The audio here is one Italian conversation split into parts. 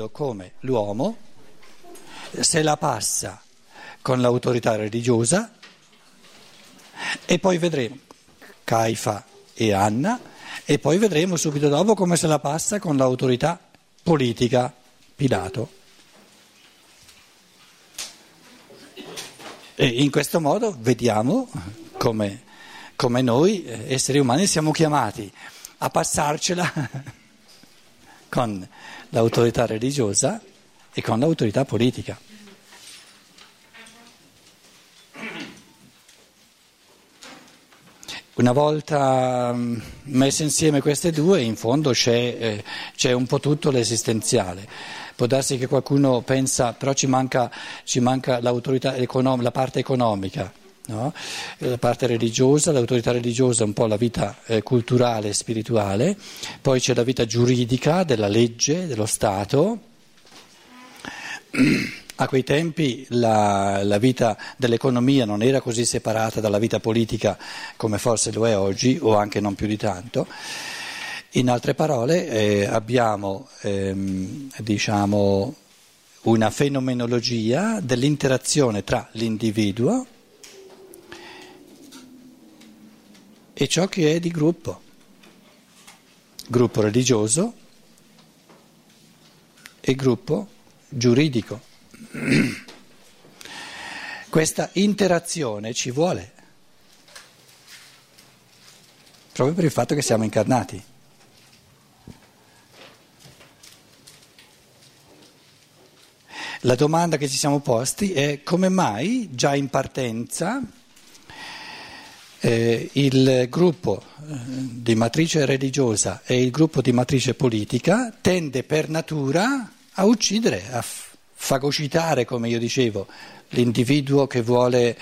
vedo come l'uomo se la passa con l'autorità religiosa e poi vedremo Caifa e Anna e poi vedremo subito dopo come se la passa con l'autorità politica Pilato. E in questo modo vediamo come, come noi esseri umani siamo chiamati a passarcela con l'autorità religiosa e con l'autorità politica. Una volta mm, messe insieme queste due, in fondo c'è, eh, c'è un po' tutto l'esistenziale. Può darsi che qualcuno pensa, però ci manca, ci manca l'autorità la parte economica. No? La parte religiosa, l'autorità religiosa un po' la vita eh, culturale e spirituale, poi c'è la vita giuridica della legge, dello Stato. A quei tempi la, la, vita dell'economia non era così separata dalla vita politica come forse lo è oggi, o anche non più di tanto. In altre parole eh, abbiamo ehm, diciamo, una fenomenologia dell'interazione tra l'individuo e ciò che è di gruppo, gruppo religioso e gruppo giuridico. Questa interazione ci vuole, proprio per il fatto che siamo incarnati. La domanda che ci siamo posti è come mai già in partenza eh, il gruppo eh, di matrice religiosa e il gruppo di matrice politica tende per natura a uccidere, a fagocitare, come io dicevo, l'individuo che vuole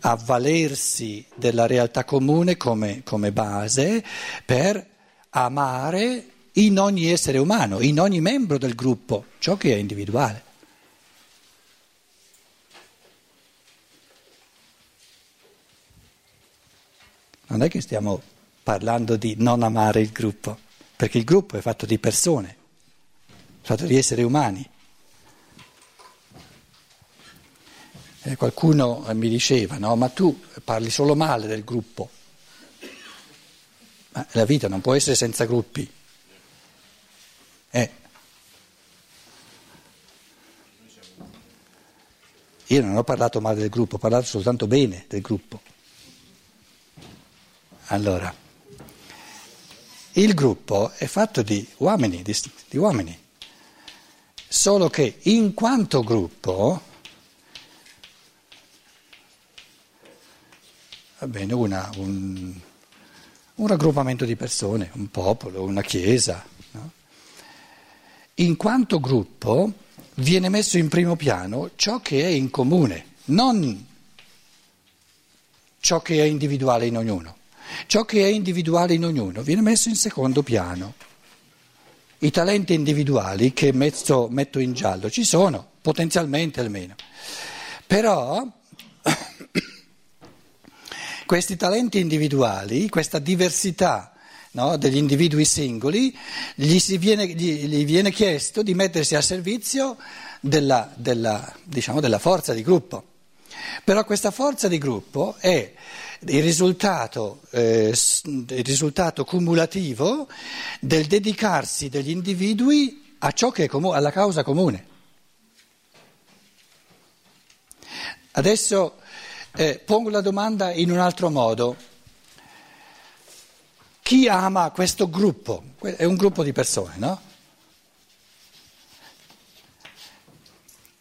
avvalersi della realtà comune come, come base per amare in ogni essere umano, in ogni membro del gruppo, ciò che è individuale. Non è che stiamo parlando di non amare il gruppo, perché il gruppo è fatto di persone, è fatto di esseri umani. Eh, qualcuno mi diceva, no, ma tu parli solo male del gruppo. Ma la vita non può essere senza gruppi. Eh. Io non ho parlato male del gruppo, ho parlato soltanto bene del gruppo. Allora, il gruppo è fatto di uomini, di, di uomini, solo che in quanto gruppo, va bene, una, un, un, raggruppamento di persone, un popolo, una chiesa, no? in quanto gruppo viene messo in primo piano ciò che è in comune, non ciò che è individuale in ognuno. Ciò che è individuale in ognuno viene messo in secondo piano. I talenti individuali che metto, metto in giallo ci sono, potenzialmente almeno. Però questi talenti individuali, questa diversità no, degli individui singoli, gli, viene, gli, gli, viene, chiesto di mettersi a servizio della, della, diciamo, della forza di gruppo. Però questa forza di gruppo è il risultato, eh, il risultato cumulativo del dedicarsi degli individui a ciò che è comune, alla causa comune. Adesso eh, pongo la domanda in un altro modo. Chi ama questo gruppo? È un gruppo di persone, no?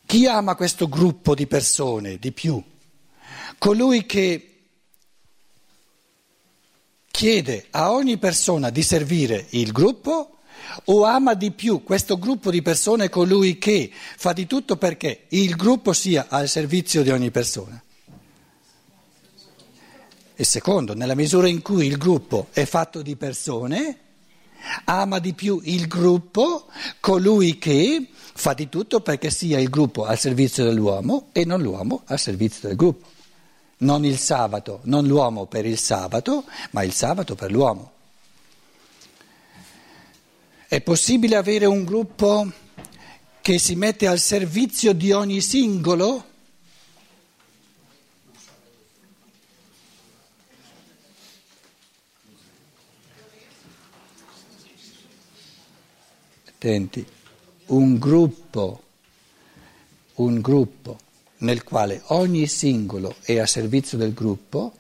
Chi ama questo gruppo di persone di più? Colui che chiede a ogni persona di servire il gruppo o ama di più questo gruppo di persone colui che fa di tutto perché il gruppo sia al servizio di ogni persona? E secondo, nella misura in cui il gruppo è fatto di persone, ama di più il gruppo colui che fa di tutto perché sia il gruppo al servizio dell'uomo e non l'uomo al servizio del gruppo non il sabato, non l'uomo per il sabato, ma il sabato per l'uomo. È possibile avere un gruppo che si mette al servizio di ogni singolo? Attenti, un gruppo, un gruppo nel quale ogni singolo è a servizio del gruppo,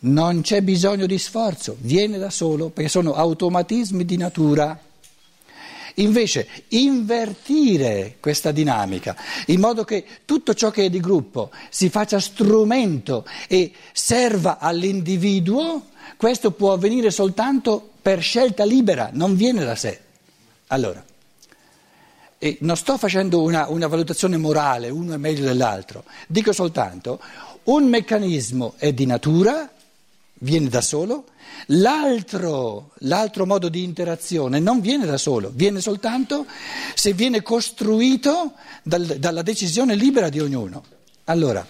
non c'è bisogno di sforzo, viene da solo, perché sono automatismi di natura. Invece invertire questa dinamica in modo che tutto ciò che è di gruppo si faccia strumento e serva all'individuo, questo può avvenire soltanto per scelta libera, non viene da sé. Allora, e non sto facendo una, una valutazione morale, uno è meglio dell'altro, dico soltanto un meccanismo è di natura, viene da solo, l'altro, l'altro, modo di interazione non viene da solo, viene soltanto se viene costruito dal, dalla decisione libera di ognuno. Allora,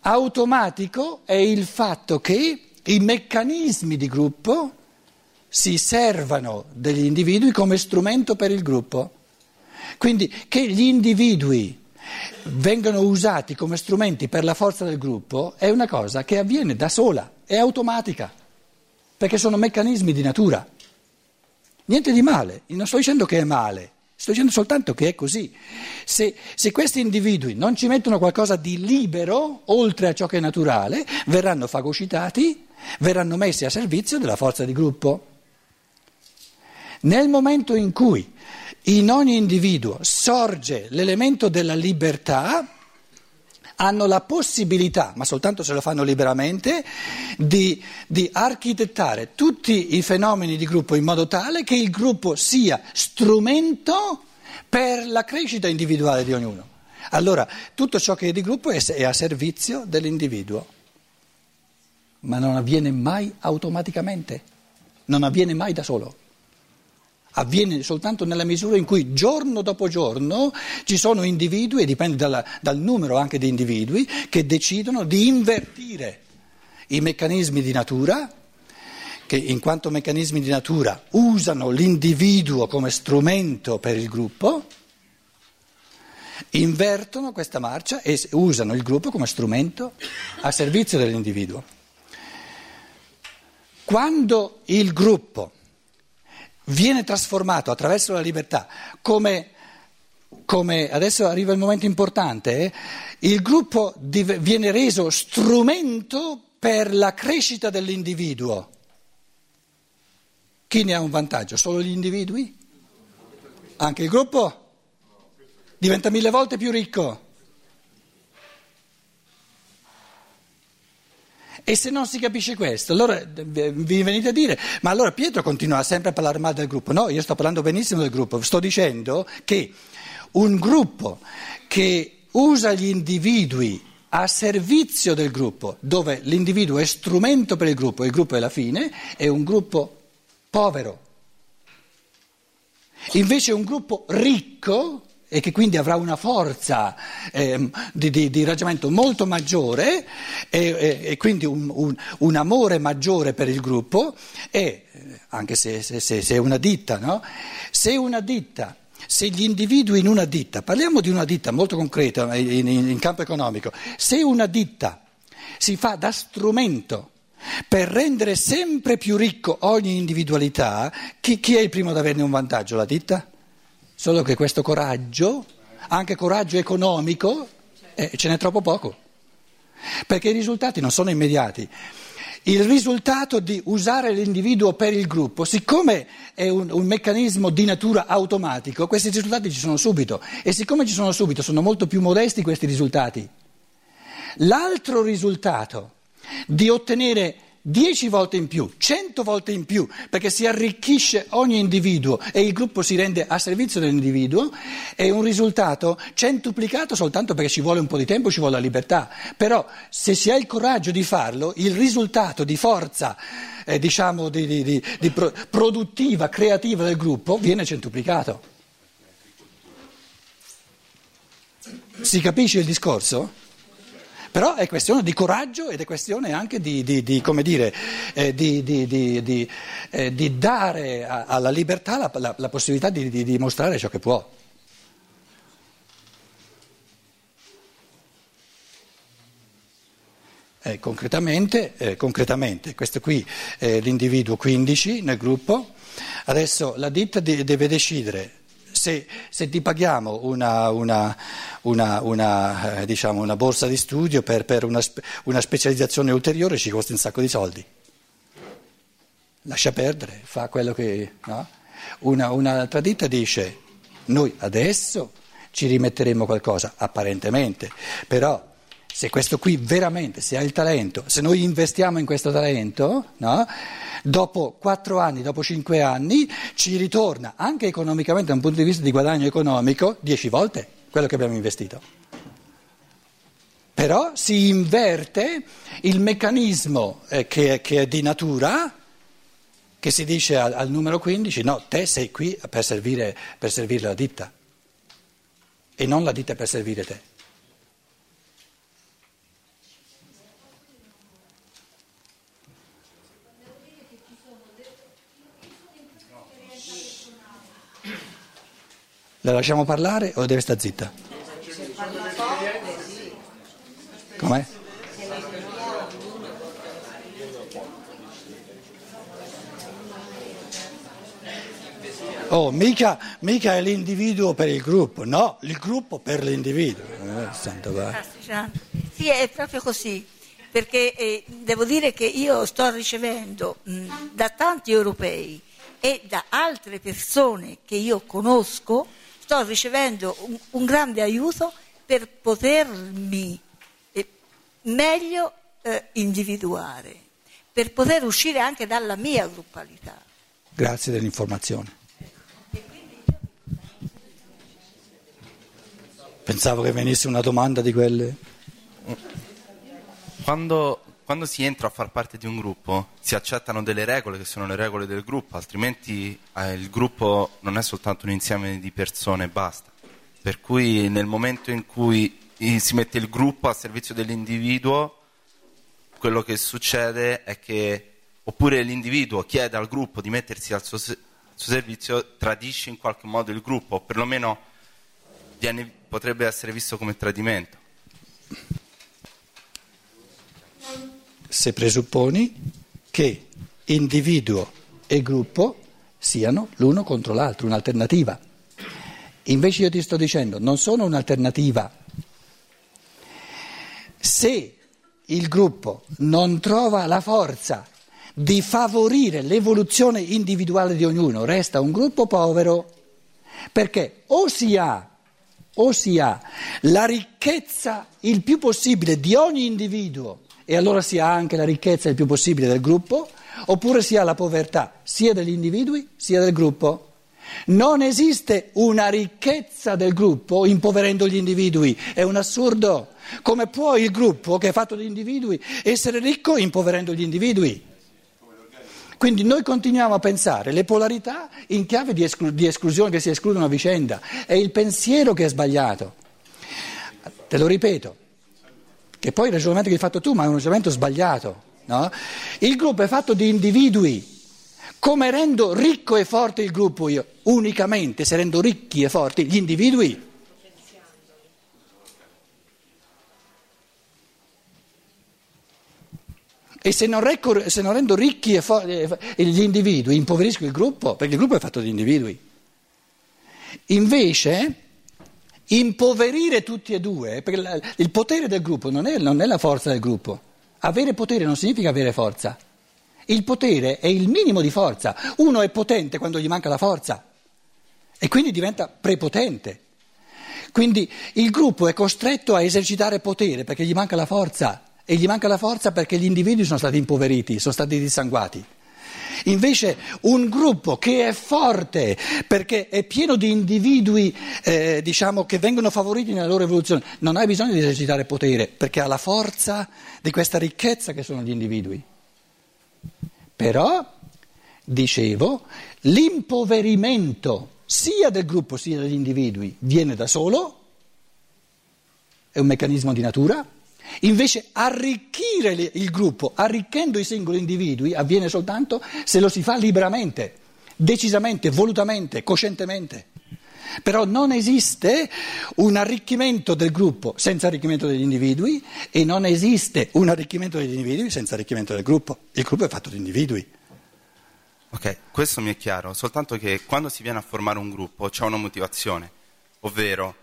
automatico è il fatto che i meccanismi di gruppo si servano degli individui come strumento per il gruppo. Quindi che gli individui vengano usati come strumenti per la forza del gruppo è una cosa che avviene da sola, è automatica, perché sono meccanismi di natura. Niente di male, non sto dicendo che è male, sto dicendo soltanto che è così. Se, se questi individui non ci mettono qualcosa di libero, oltre a ciò che è naturale, verranno fagocitati, verranno messi a servizio della forza di gruppo. Nel momento in cui in ogni individuo sorge l'elemento della libertà, hanno la possibilità, ma soltanto se lo fanno liberamente, di, di, architettare tutti i fenomeni di gruppo in modo tale che il gruppo sia strumento per la crescita individuale di ognuno. Allora, tutto ciò che è di gruppo è, è a servizio dell'individuo, ma non avviene mai automaticamente, non avviene mai da solo avviene soltanto nella misura in cui giorno dopo giorno ci sono individui, e dipende dalla, dal numero anche di individui, che decidono di invertire i meccanismi di natura, che in quanto meccanismi di natura usano l'individuo come strumento per il gruppo, invertono questa marcia e usano il gruppo come strumento a servizio dell'individuo. Quando il gruppo viene trasformato attraverso la libertà come, come adesso arriva il momento importante, eh, il gruppo div- viene reso strumento per la crescita dell'individuo. Chi ne ha un vantaggio? Solo gli individui? Anche il gruppo? Diventa mille volte più ricco. E se non si capisce questo, allora eh, vi venite a dire, ma allora Pietro continua sempre a parlare male del gruppo. No, io sto parlando benissimo del gruppo, sto dicendo che un gruppo che usa gli individui a servizio del gruppo, dove l'individuo è strumento per il gruppo il gruppo è la fine, è un gruppo povero. Invece un gruppo ricco e che quindi avrà una forza eh, di, di, di, ragionamento molto maggiore e, e, quindi un, un, un, amore maggiore per il gruppo e anche se, se, se, se è una ditta, no? se una ditta se gli individui in una ditta, parliamo di una ditta molto concreta in, in, in, campo economico, se una ditta si fa da strumento per rendere sempre più ricco ogni individualità, chi, chi è il primo ad averne un vantaggio? La ditta? Solo che questo coraggio, anche coraggio economico, eh, ce n'è troppo poco, perché i risultati non sono immediati. Il risultato di usare l'individuo per il gruppo, siccome è un, un, meccanismo di natura automatico, questi risultati ci sono subito e siccome ci sono subito sono molto più modesti questi risultati. L'altro risultato di ottenere dieci volte in più, cento volte in più, perché si arricchisce ogni individuo e il gruppo si rende a servizio dell'individuo, è un risultato centuplicato soltanto perché ci vuole un po' di tempo, ci vuole la libertà. Però se si ha il coraggio di farlo, il risultato di forza, eh, diciamo, di, di, di, di pro- produttiva, creativa del gruppo viene centuplicato. Si capisce il discorso? Però è questione di coraggio ed è questione anche di, di, di come dire, eh, di, eh, di, dare a, alla libertà la, la, la possibilità di dimostrare ciò che può. Eh, concretamente, eh, concretamente, questo qui è l'individuo 15 nel gruppo, adesso la ditta de- deve decidere se, se, ti paghiamo una, una, una, eh, diciamo una, borsa di studio per, per una, specializzazione ulteriore ci costa un sacco di soldi. Lascia perdere, fa quello che... No? un'altra ditta dice noi adesso ci rimetteremo qualcosa, apparentemente, però se questo qui veramente, se ha il talento, se noi investiamo in questo talento, no? dopo quattro anni, dopo cinque anni, ci ritorna anche economicamente da un punto di vista di guadagno economico dieci volte quello che abbiamo investito. Però si inverte il meccanismo eh, che, che, è di natura, che si dice al, al, numero 15, no, te sei qui per servire, per servire la ditta e non la ditta per servire te. La lasciamo parlare o deve stare zitta? Com'è? Oh, mica, mica, è l'individuo per il gruppo, no, il gruppo per l'individuo. Eh, sì, è proprio così, perché eh, devo dire che io sto ricevendo mh, da tanti europei e da altre persone che io conosco sto ricevendo un, un grande aiuto per potermi eh, meglio eh, individuare, per poter uscire anche dalla mia gruppalità. Grazie dell'informazione. Pensavo che venisse una domanda di quelle. Quando quando si entra a far parte di un gruppo si accettano delle regole che sono le regole del gruppo, altrimenti eh, il gruppo non è soltanto un insieme di persone e basta. Per cui nel momento in cui si mette il gruppo a servizio dell'individuo, quello che succede è che oppure l'individuo chiede al gruppo di mettersi al suo, suo servizio, tradisce in qualche modo il gruppo, o perlomeno viene, potrebbe essere visto come tradimento. Se presupponi che individuo e gruppo siano l'uno contro l'altro, un'alternativa. Invece io ti sto dicendo, non sono un'alternativa. Se il gruppo non trova la forza di favorire l'evoluzione individuale di ognuno, resta un gruppo povero, perché o si ha, o si ha la ricchezza il più possibile di ogni individuo e allora si ha anche la ricchezza il più possibile del gruppo, oppure si ha la povertà sia degli individui sia del gruppo. Non esiste una ricchezza del gruppo impoverendo gli individui, è un assurdo. Come può il gruppo, che è fatto di individui, essere ricco impoverendo gli individui? Quindi noi continuiamo a pensare le polarità in chiave di, esclu- di esclusione che si escludono a vicenda, è il pensiero che è sbagliato. Te lo ripeto, che poi il ragionamento che hai fatto tu, ma è un ragionamento sbagliato. No? Il gruppo è fatto di individui. Come rendo ricco e forte il gruppo io? Unicamente se rendo ricchi e forti gli individui. E se non, recco, se non rendo ricchi e eh, gli individui, impoverisco il gruppo, perché il gruppo è fatto di individui. Invece impoverire tutti e due, perché il potere del gruppo non è, non è la forza del gruppo. Avere potere non significa avere forza. Il potere è il minimo di forza. Uno è potente quando gli manca la forza e quindi diventa prepotente. Quindi il gruppo è costretto a esercitare potere perché gli manca la forza e gli manca la forza perché gli individui sono stati impoveriti, sono stati dissanguati. Invece un gruppo che è forte perché è pieno di individui eh, diciamo, che vengono favoriti nella loro evoluzione, non ha bisogno di esercitare potere perché ha la forza di questa ricchezza che sono gli individui. Però, dicevo, l'impoverimento sia del gruppo sia degli individui viene da solo, è un meccanismo di natura, Invece arricchire il gruppo, arricchendo i singoli individui, avviene soltanto se lo si fa liberamente, decisamente, volutamente, coscientemente. Però non esiste un arricchimento del gruppo senza arricchimento degli individui e non esiste un arricchimento degli individui senza arricchimento del gruppo. Il gruppo è fatto di individui. Ok, questo mi è chiaro, soltanto che quando si viene a formare un gruppo c'è una motivazione, ovvero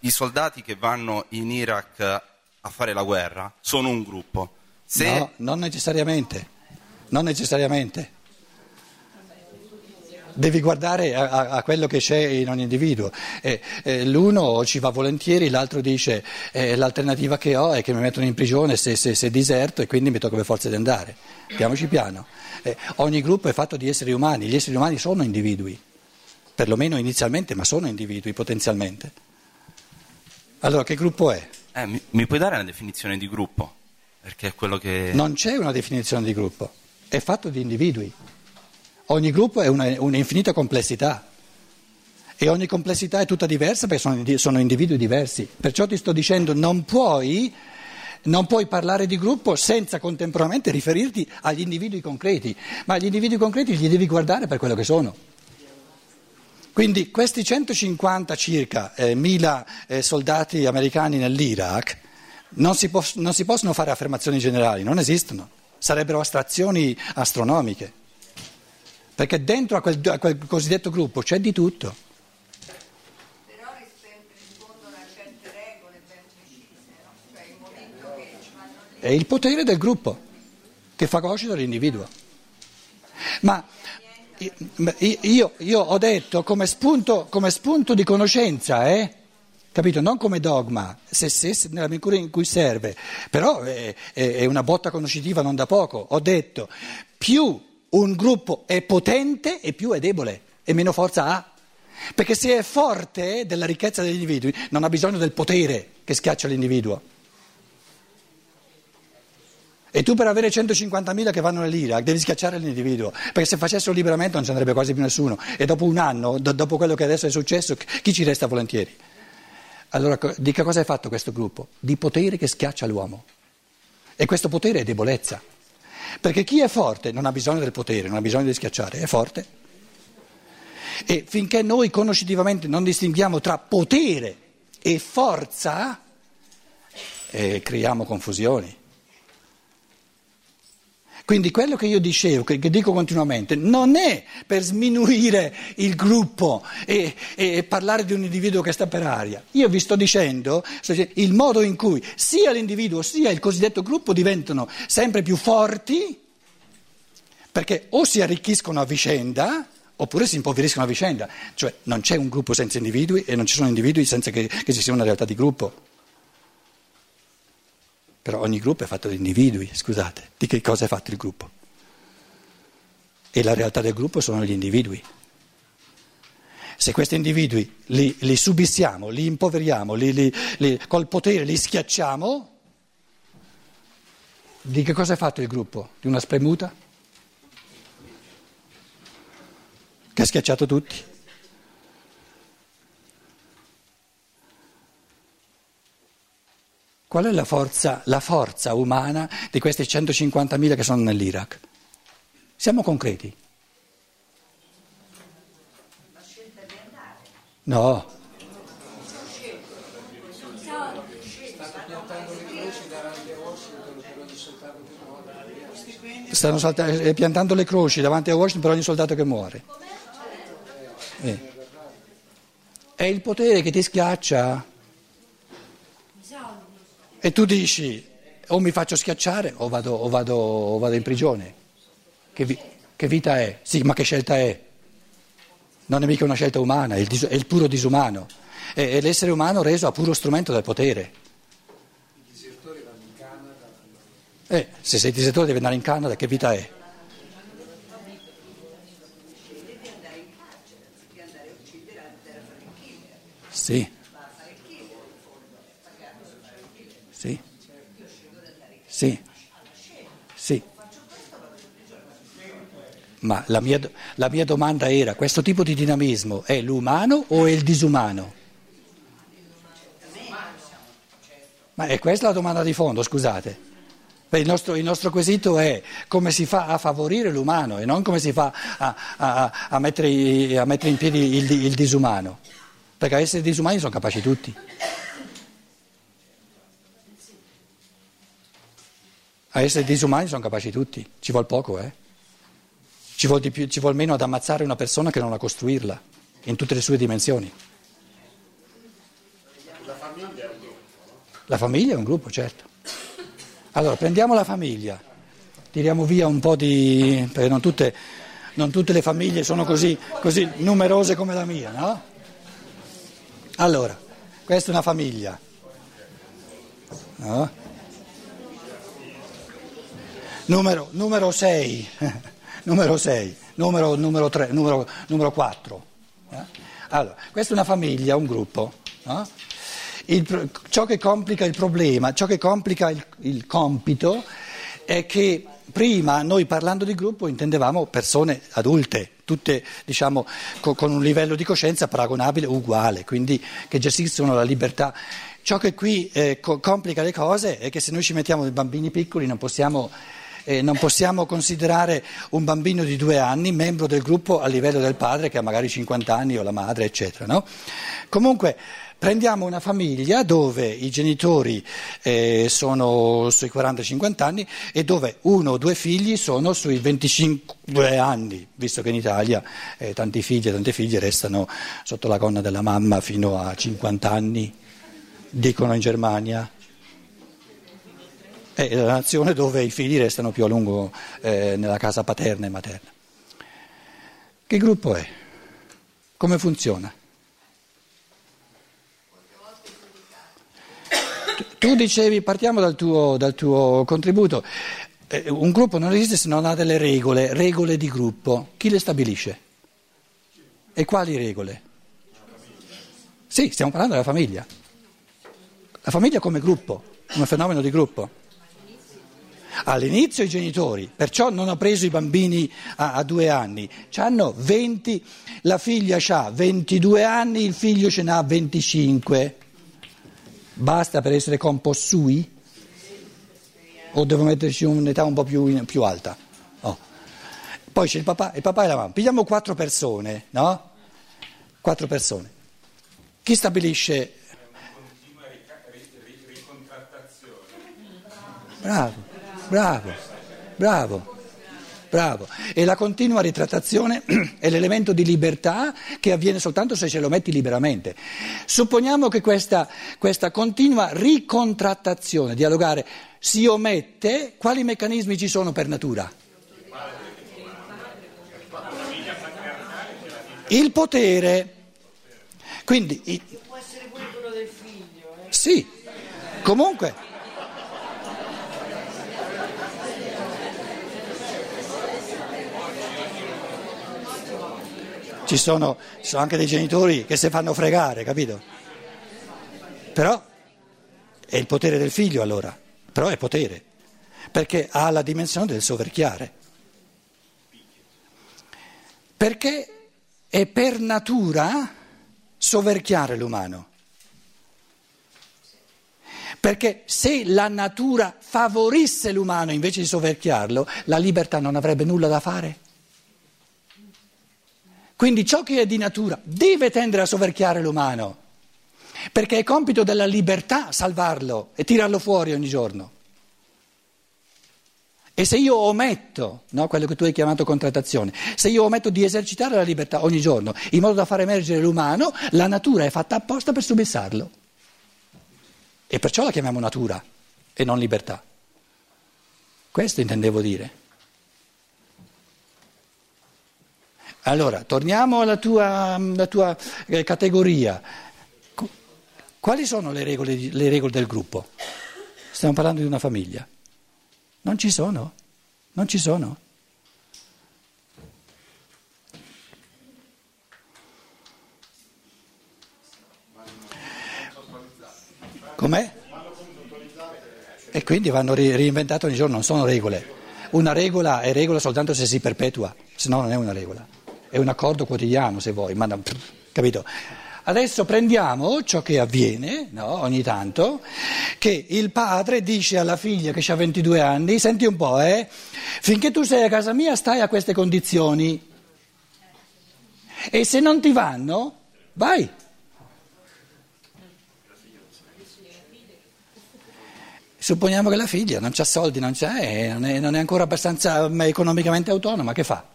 i soldati che vanno in Iraq a fare la guerra sono un gruppo. Se... No, non necessariamente, non necessariamente. Devi guardare a, a, quello che c'è in ogni individuo. Eh, eh, l'uno ci va volentieri, l'altro dice eh, l'alternativa che ho è che mi mettono in prigione se, se, se diserto e quindi mi tocca per forza di andare. Andiamoci piano. Eh, ogni gruppo è fatto di esseri umani, gli esseri umani sono individui, perlomeno inizialmente, ma sono individui potenzialmente. Allora che gruppo è? Eh, mi, mi puoi dare una definizione di gruppo? Perché è quello che... Non c'è una definizione di gruppo, è fatto di individui. Ogni gruppo è una, un'infinita complessità e ogni complessità è tutta diversa perché sono, sono individui diversi. Perciò ti sto dicendo non puoi, non puoi parlare di gruppo senza contemporaneamente riferirti agli individui concreti, ma agli individui concreti li devi guardare per quello che sono. Quindi questi 150 circa eh, mila eh, soldati americani nell'Iraq non si, pos- non si possono fare affermazioni generali, non esistono, sarebbero astrazioni astronomiche perché dentro a quel, a quel cosiddetto gruppo c'è di tutto. Cioè. È il potere del gruppo che fa conoscere l'individuo. Ma io, io, ho detto come spunto, come spunto di conoscenza, eh? capito? Non come dogma, se, se, nella misura in cui serve, però è, è una botta conoscitiva non da poco. Ho detto più un gruppo è potente e più è debole e meno forza ha. Perché se è forte della ricchezza degli individui non ha bisogno del potere che schiaccia l'individuo. E tu per avere 150.000 che vanno nell'Iraq devi schiacciare l'individuo, perché se facessero liberamente non ci andrebbe quasi più nessuno. E dopo un anno, do- dopo quello che adesso è successo, chi ci resta volentieri? Allora di che cosa è fatto questo gruppo? Di potere che schiaccia l'uomo. E questo potere è debolezza. Perché chi è forte non ha bisogno del potere, non ha bisogno di schiacciare, è forte. E finché noi conoscitivamente non distinguiamo tra potere e forza, eh, creiamo confusioni. Quindi quello che io dicevo, che, che, dico continuamente, non è per sminuire il gruppo e, e, parlare di un individuo che sta per aria. Io vi sto dicendo il modo in cui sia l'individuo sia il cosiddetto gruppo diventano sempre più forti perché o si arricchiscono a vicenda oppure si impoveriscono a vicenda. Cioè non c'è un gruppo senza individui e non ci sono individui senza che, che ci sia una realtà di gruppo. Però ogni gruppo è fatto di individui, scusate, di che cosa è fatto il gruppo? E la realtà del gruppo sono gli individui. Se questi individui li, li subissiamo, li impoveriamo, li, li, col potere li schiacciamo, di che cosa è fatto il gruppo? Di una spremuta? Che ha schiacciato tutti? Qual è la forza, la forza umana di questi 150.000 che sono nell'Iraq? Siamo concreti. No. Stanno salta- eh, piantando le croci davanti a Washington per ogni soldato che muore. Eh. È il potere che ti schiaccia. E tu dici o mi faccio schiacciare o vado, o vado, o vado in prigione. Che, vi, che, vita è? Sì, ma che scelta è? Non è mica una scelta umana, è il, dis, è il puro disumano. È, è, l'essere umano reso a puro strumento del potere. Eh, se sei disertore devi andare in Canada, che vita è? Sì. Sì. Sì. Ma la mia, la mia, domanda era, questo tipo di dinamismo è l'umano o è il disumano? Ma è questa la domanda di fondo, scusate. Il nostro, il nostro, quesito è come si fa a favorire l'umano e non come si fa a, a, a, mettere, a mettere, in piedi il, il disumano. Perché essere disumani sono capaci tutti. A essere disumani sono capaci tutti, ci vuole poco, eh? Ci vuole, più, ci vuole meno ad ammazzare una persona che non a costruirla, in tutte le sue dimensioni. La famiglia è un gruppo, no? La famiglia è un gruppo, certo. Allora, prendiamo la famiglia, tiriamo via un po' di... perché non tutte, non tutte le famiglie sono così, così numerose come la mia, no? Allora, questa è una famiglia. No? Numero, numero 6, numero 6, numero, numero 3, numero, numero 4. eh? Allora, questa è una famiglia, un gruppo. no? Il- ciò che complica il problema, ciò che complica il, il compito è che prima noi parlando di gruppo intendevamo persone adulte, tutte diciamo co- con un livello di coscienza paragonabile, uguale, quindi che gestiscono la libertà. Ciò che qui eh, co- complica le cose è che se noi ci mettiamo dei bambini piccoli non possiamo, eh, non possiamo considerare un bambino di due anni membro del gruppo a livello del padre che ha magari 50 anni o la madre, eccetera. no? Comunque prendiamo una famiglia dove i genitori eh, sono sui 40-50 anni e dove uno o due figli sono sui 25 anni, visto che in Italia eh, tanti figli e tante figlie restano sotto la gonna della mamma fino a 50 anni, dicono in Germania. È la nazione dove i figli restano più a lungo eh, nella casa paterna e materna. Che gruppo è? Come funziona? Tu- dicevi, partiamo dal tuo, dal tuo contributo, Eh, un gruppo non esiste se non ha delle regole, regole di gruppo. Chi le stabilisce? E quali regole? Sì, stiamo parlando della famiglia. La famiglia come gruppo, come fenomeno di gruppo. All'inizio i genitori, perciò non ho preso i bambini a, a due anni, C'hanno 20, la figlia ha 22 anni, il figlio ce n'ha 25. Basta per essere compossui? O devo metterci un'età un po' più, più alta? Oh. Poi c'è il papà, il papà e la mamma. Pigliamo quattro persone, no? Quattro persone. Chi stabilisce? Bravo, bravo, bravo. Bravo. E la continua ritrattazione è l'elemento di libertà che avviene soltanto se ce lo metti liberamente. Supponiamo che questa, questa continua ricontrattazione, dialogare, si omette, quali meccanismi ci sono per natura? Il potere. Quindi, Può essere pure quello del figlio, eh? sì, comunque. Ci sono, ci sono anche dei genitori che si fanno fregare, capito? Però è il potere del figlio allora, però è potere, perché ha la dimensione del soverchiare. Perché è per natura soverchiare l'umano. Perché se la natura favorisse l'umano invece di soverchiarlo, la libertà non avrebbe nulla da fare. Quindi ciò che è di natura deve tendere a soverchiare l'umano, perché è compito della libertà salvarlo e tirarlo fuori ogni giorno. E se io ometto, no, quello che tu hai chiamato contrattazione, se io ometto di esercitare la libertà ogni giorno in modo da far emergere l'umano, la natura è fatta apposta per subissarlo. E perciò la chiamiamo natura e non libertà. Questo intendevo dire. Allora, torniamo alla tua, alla tua, eh, categoria. Qu- Quali sono le regole, le regole del gruppo? Stiamo parlando di una famiglia. Non ci sono, non ci sono. Com'è? E quindi vanno reinventate ogni giorno, non sono regole. Una regola è regola soltanto se si perpetua, se no non è una regola. È un accordo quotidiano se vuoi, ma no, capito? Adesso prendiamo ciò che avviene no, ogni tanto, che il padre dice alla figlia che ha 22 anni, senti un po', eh, finché tu sei a casa mia stai a queste condizioni e se non ti vanno, vai. Supponiamo che la figlia non ha soldi, non, eh, non, è, non è ancora abbastanza economicamente autonoma, che fa?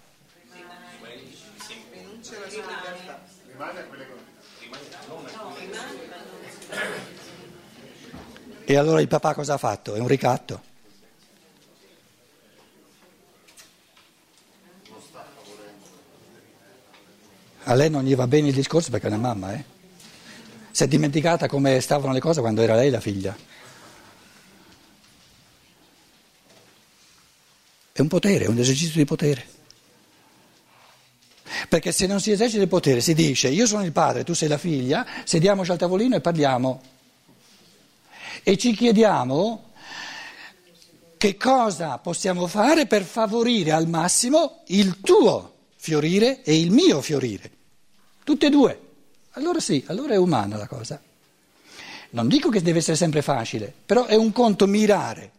E allora il papà cosa ha fatto? È un ricatto. A lei non gli va bene il discorso perché è una mamma, eh? Si è dimenticata come stavano le cose quando era lei la figlia. È un potere, è un esercizio di potere. Perché se non si esercita il potere si dice io sono il padre, tu sei la figlia, sediamoci al tavolino e parliamo. E ci chiediamo che cosa possiamo fare per favorire al massimo il tuo fiorire e il mio fiorire. Tutte e due. Allora sì, allora è umana la cosa. Non dico che deve essere sempre facile, però è un conto mirare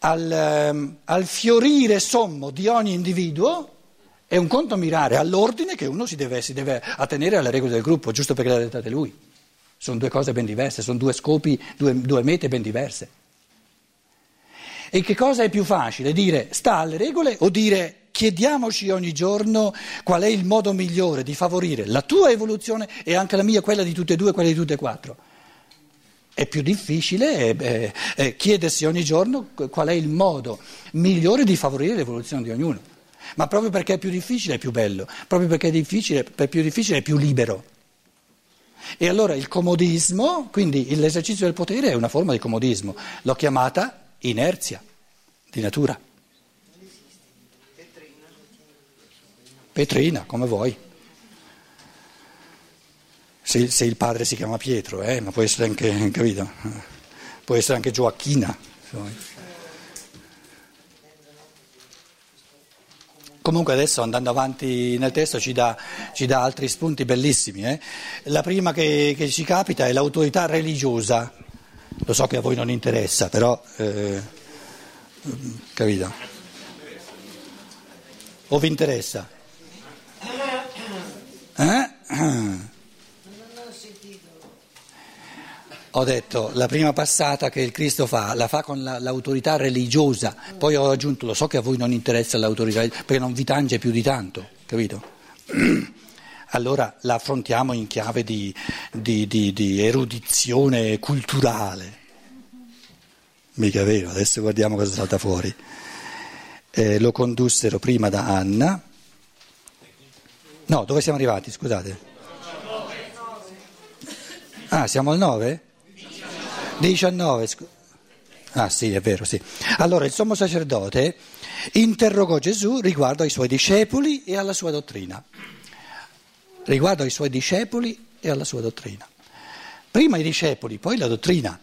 al, um, al fiorire sommo di ogni individuo, è un conto mirare all'ordine che uno si deve, si deve attenere alle regole del gruppo, giusto perché l'ha dettate lui. Sono due cose ben diverse, sono due scopi, due, due mete ben diverse. E che cosa è più facile? Dire sta alle regole o dire chiediamoci ogni giorno qual è il modo migliore di favorire la tua evoluzione e anche la mia, quella di tutte e due, quella di tutte e quattro. È più difficile eh, eh, chiedersi ogni giorno qual è il modo migliore di favorire l'evoluzione di ognuno. Ma proprio perché è più difficile è più bello, proprio perché è, è più difficile è più libero. E allora il comodismo, quindi l'esercizio del potere è una forma di comodismo, l'ho chiamata inerzia di natura. Petrina, come vuoi. Se, se, il padre si chiama Pietro, eh, ma può essere anche, capito? Può essere anche Gioacchina. Comunque adesso andando avanti nel testo ci dà, ci dà altri spunti bellissimi. Eh? La prima che, che, ci capita è l'autorità religiosa. Lo so che a voi non interessa, però eh, capito? O vi interessa? Eh? Ho detto la prima passata che il Cristo fa, la fa con la, l'autorità religiosa, poi ho aggiunto, lo so che a voi non interessa l'autorità, perché non vi tange più di tanto, capito? Allora la affrontiamo in chiave di, di, di, di erudizione culturale. Mica vero, adesso guardiamo cosa salta fuori. Eh, lo condussero prima da Anna No, dove siamo arrivati? Scusate. Ah, siamo al 9? 19. Ah sì, è vero, sì. Allora il sommo sacerdote interrogò Gesù riguardo ai suoi discepoli e alla sua dottrina. Riguardo ai suoi discepoli e alla sua dottrina. Prima i discepoli, poi la dottrina.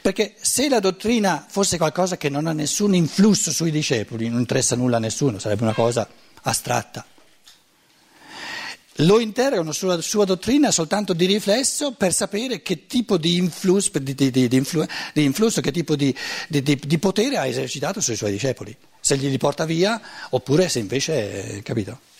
Perché se la dottrina fosse qualcosa che non ha nessun influsso sui discepoli, non interessa nulla a nessuno, sarebbe una cosa astratta lo interrogano sulla sua dottrina soltanto di riflesso per sapere che tipo di influsso, di, di, di, influ, influsso che tipo di, potere ha esercitato sui suoi discepoli, se glieli porta via oppure se invece, capito?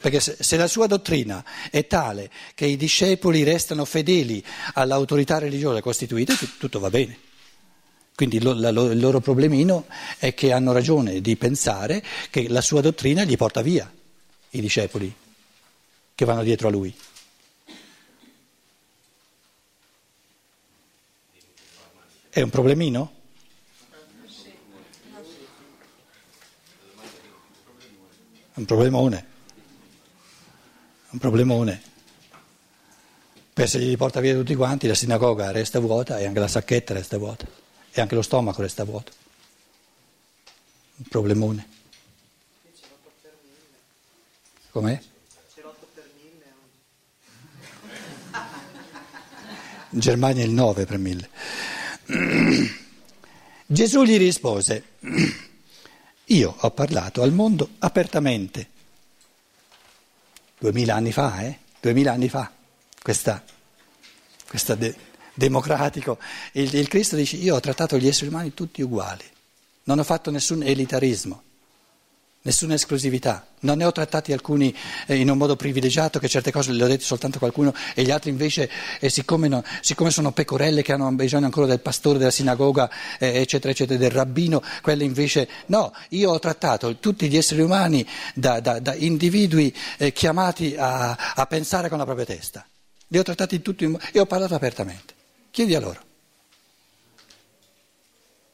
Perché se, se la sua dottrina è tale che i discepoli restano fedeli all'autorità religiosa costituita, tutto va bene. Quindi lo, la, lo, il loro problemino è che hanno ragione di pensare che la sua dottrina gli porta via i discepoli che vanno dietro a lui. È un problemino? Un problemone. Un problemone. Per se li porta via tutti quanti, la sinagoga resta vuota e anche la sacchetta resta vuota e anche lo stomaco resta vuoto. Un problemone. Com'è? In Germania il 9 per 1000. Gesù gli rispose, io ho parlato al mondo apertamente, duemila anni fa, eh? Duemila anni fa, questa, questa de- democratico. Il, il Cristo dice, io ho trattato gli esseri umani tutti uguali, non ho fatto nessun elitarismo. Nessuna esclusività. Non ne ho trattati alcuni eh, in un modo privilegiato, che certe cose le ho dette soltanto a qualcuno e gli altri invece, eh, siccome, no, siccome, sono pecorelle che hanno bisogno ancora del pastore della sinagoga, eh, eccetera, eccetera, del rabbino, quelle invece no. Io ho trattato tutti gli esseri umani da, da, da individui chiamati a, a pensare con la propria testa. Li ho trattati tutti e ho parlato apertamente. Chiedi a loro.